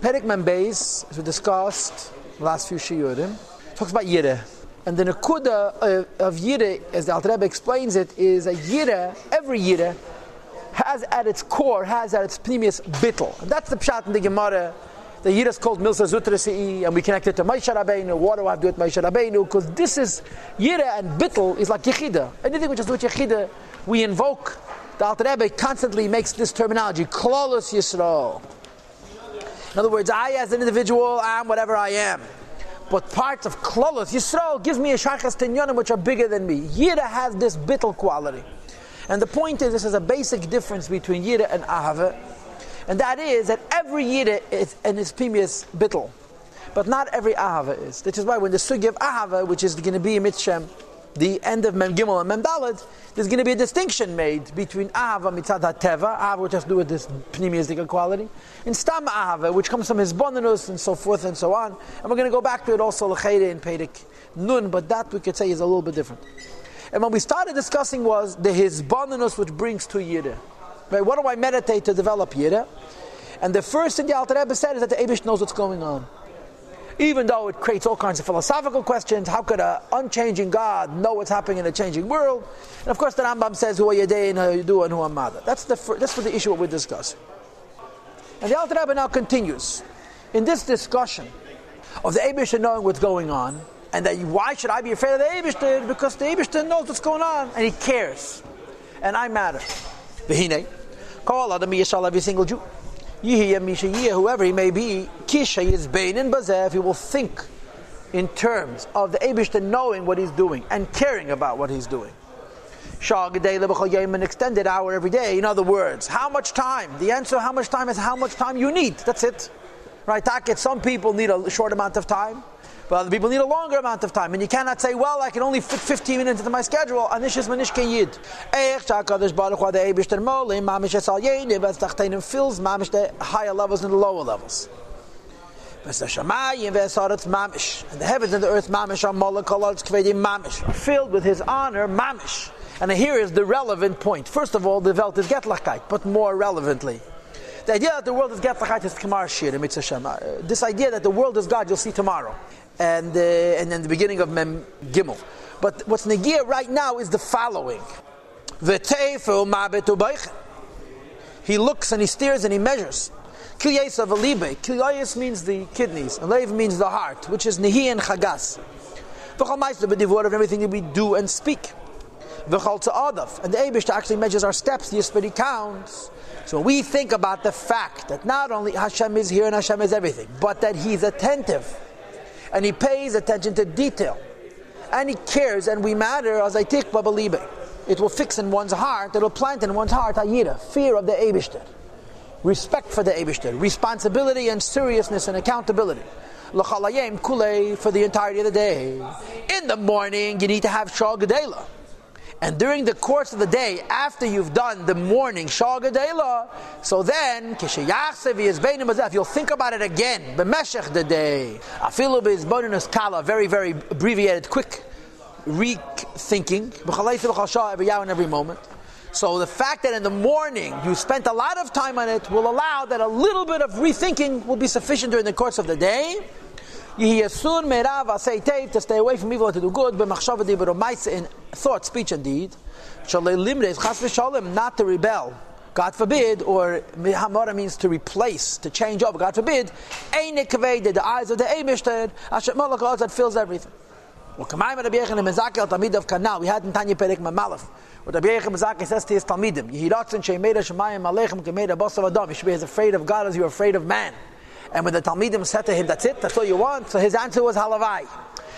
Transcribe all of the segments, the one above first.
Perek Mem Beis, as we discussed last few shiurim, talks about Yireh. And the Nakuda of, of Yireh, as the Alter Rebbe explains it, is a Yireh, every Yireh, has at its core, has at its previous bittel. And that's the pshat in the Gemara. The Yireh is called Milsa Zutra and we connect it to Moshe Rabbeinu. What do I have to do with Moshe Rabbeinu? Because this is, Yireh and bittel is like Yechida. Anything which is with Yechida, we invoke. The Alter Rebbe constantly makes this terminology, Klolos Yisrael. In other words, I as an individual am whatever I am. But parts of Klolos, Yisrael gives me a Shachas Tinyonim which are bigger than me. Yira has this bittel quality. And the point is, this is a basic difference between Yira and Ahava. And that is that every Yira is an ispimius bittel. But not every Ahava is. Which is why when the Sugi of Ahava, which is going to be in Mitzshem, the end of Mem Gimel and Mem Dalet, there's going to be a distinction made between Ahava mitzad HaTeva, Ahava which has to do with this pneumistic quality, and Stam Ahava, which comes from his bonus and so forth and so on. And we're going to go back to it also L'chayre in Pedik Nun, but that we could say is a little bit different. And what we started discussing was the his bonus which brings to Yireh. Right? What do I meditate to develop Yireh? And the first thing the Alter Rebbe said is that the Abish knows what's going on even though it creates all kinds of philosophical questions. How could an unchanging God know what's happening in a changing world? And of course, the Rambam says, "Who are Yedei and Yadu and who are Mother." That's the that's for the issue we're discussing. And the Alter Rebbe now continues in this discussion of the Eibush knowing what's going on, and that why should I be afraid of the Eibush? Because the Eibush knows what's going on and he cares, and I matter. V'hinei, call Adam Yishal every single Jew. Whoever he may be, Bazev, he will think in terms of the Abishta knowing what he's doing and caring about what he's doing. An extended hour every day. In other words, how much time? The answer, how much time, is how much time you need. That's it. Right? Some people need a short amount of time. But other people need a longer amount of time. And you cannot say, well, I can only fit 15 minutes into my schedule. Anishis manishke yid. Eich shakadosh baruch wa the eibishter molim, mamish es al yeini, but tachtenim fills mamish the higher levels and the lower levels. And the heavens and the earth, mamish, are molekol, kvedim, mamish, filled with his honor, mamish. And here is the relevant point. First of all, the Welt is Getlachkeit, but more relevantly. The idea that the world is Getlachkeit is Kamar Shir, This idea that the world is God, you'll see tomorrow and, uh, and then the beginning of Mem Gimel. But what's Negia right now is the following. He looks and he steers and he measures. Kilyes of Alibe. Kilyes means the kidneys. Alev means the heart, which is Nehi and Chagas. V'chal of everything that we do and speak. And the Abish actually measures our steps, the Yisperi counts. So we think about the fact that not only Hashem is here and Hashem is everything, but that He's attentive and he pays attention to detail, and he cares, and we matter as I take babalibe. It will fix in one's heart, it will plant in one's heart ayira, fear of the Eibishter, respect for the Eibishter, responsibility and seriousness and accountability. For the entirety of the day. In the morning, you need to have shal gedela. And during the course of the day, after you've done the morning Shagadela, so then, you'll think about it again, b'meshech the day. Afilu kala, very, very abbreviated, quick rethinking, every hour and every moment. So the fact that in the morning you spent a lot of time on it will allow that a little bit of rethinking will be sufficient during the course of the day. Yiyasun merav asay to stay away from evil to do good, b'machshavadi b'romaisa in thought, speech, and deed. Shalei limres chas v'shalom, not to rebel. God forbid, or hamara means to replace, to change over. God forbid, the eyes of the Eibishter, asher malach that fills everything. We had in Tanya Perek Mem Alef. What Rabbi Yochanan ben Zakkai says to his Talmidim, Yehiratzin Sheimeda Shemayim Alechem Kemeda Basav Adam. You should be as afraid of God as you're afraid of man. And when the Talmidim said to him, that's it, that's all you want, so his answer was halavai.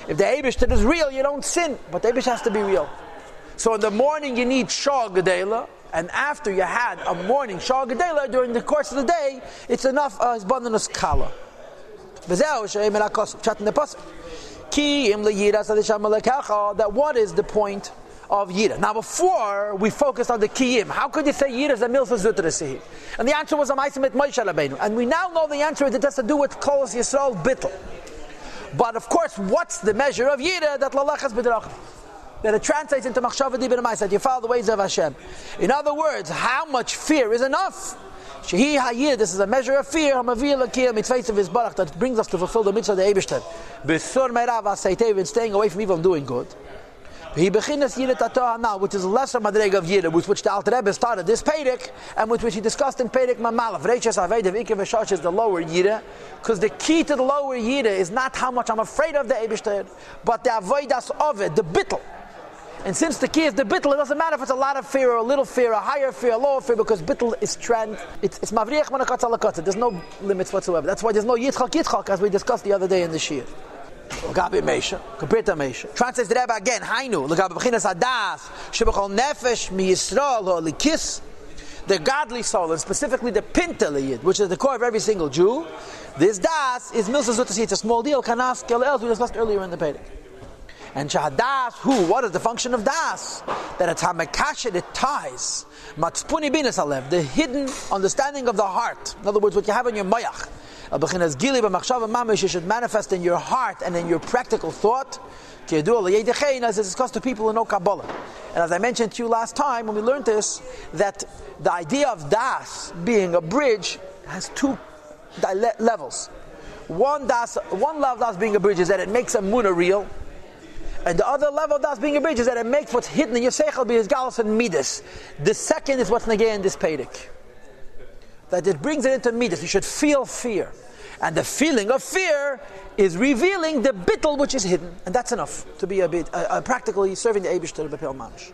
If the Abishter is real, you don't sin, but the Abish has to be real. So in the morning you need Shah Gedela, and after you had a morning Shah Gedela, during the course of the day, it's enough uh, abundance kala. That what is the point of Yira. Now, before we focused on the Kiyim, how could you say Yira is a milsa zutrasihi? And the answer was a Maisim et Moshe. And we now know the answer it has to do with Kolos Yisrael Bittel. But of course, what's the measure of Yira that Lalachas B'drach? That it translates into Machshava Dibin that you follow the ways of Hashem. In other words, how much fear is enough? Shehi hayir, this is a measure of fear, hamavir lakir mitzvahs of his barach, that brings us to fulfill the mitzvah of the Eibishter. Besur meirav asaytev, staying away from evil and doing good. He beginnes Yirat Atah now, which is a lesser madrega of Yirat, with which the Alter Rebbe started this Perek, and with which he discussed in Perek Mem Alef. Reiches Avedev Ikev Veshosh is the lower Yirat, because the key to the lower Yirat is not how much I'm afraid of the Eibishter, but the Avoidas of it, the bittel. And since the key is the bittel, it doesn't matter if it's a lot of fear or a little fear, a higher fear, a lower fear, because bittel is trend. It's, it's mavriach manakatz alakatz. There's no limits whatsoever. That's why there's no yitzchak yitzchak, as we discussed the other day in the shir. Gabi Mesha, compared to Mesha. Translates the Rebbe again, Hainu, Lagabi Bechinas Adas, Shebechol Nefesh, Mi Yisrael, Ho Likis, the godly soul, and specifically the Pinta which is the core of every single Jew. This Das is Milsa Zutasi, it's a small deal, Kanas, Kel we discussed earlier in the Pedic. And Shahadas, who? What is the function of Das? That it's Hamakashet, it ties. Matspuni Binas Alev, the hidden understanding of the heart. In other words, what you have in your Mayach. You should manifest in your heart and in your practical thought. As is discussed to people who know Kabbalah. And as I mentioned to you last time when we learned this, that the idea of Das being a bridge has two levels. One das, one level of das being a bridge is that it makes a muna real. And the other level of das being a bridge is that it makes what's hidden in your seichel be as galus and midas. The second is what's negay in this pedic. That it brings it into midas. You should feel fear. And the feeling of fear is revealing the bittel which is hidden. And that's enough to be a bit uh, uh, practically serving the Abish to the Bepel Mamish.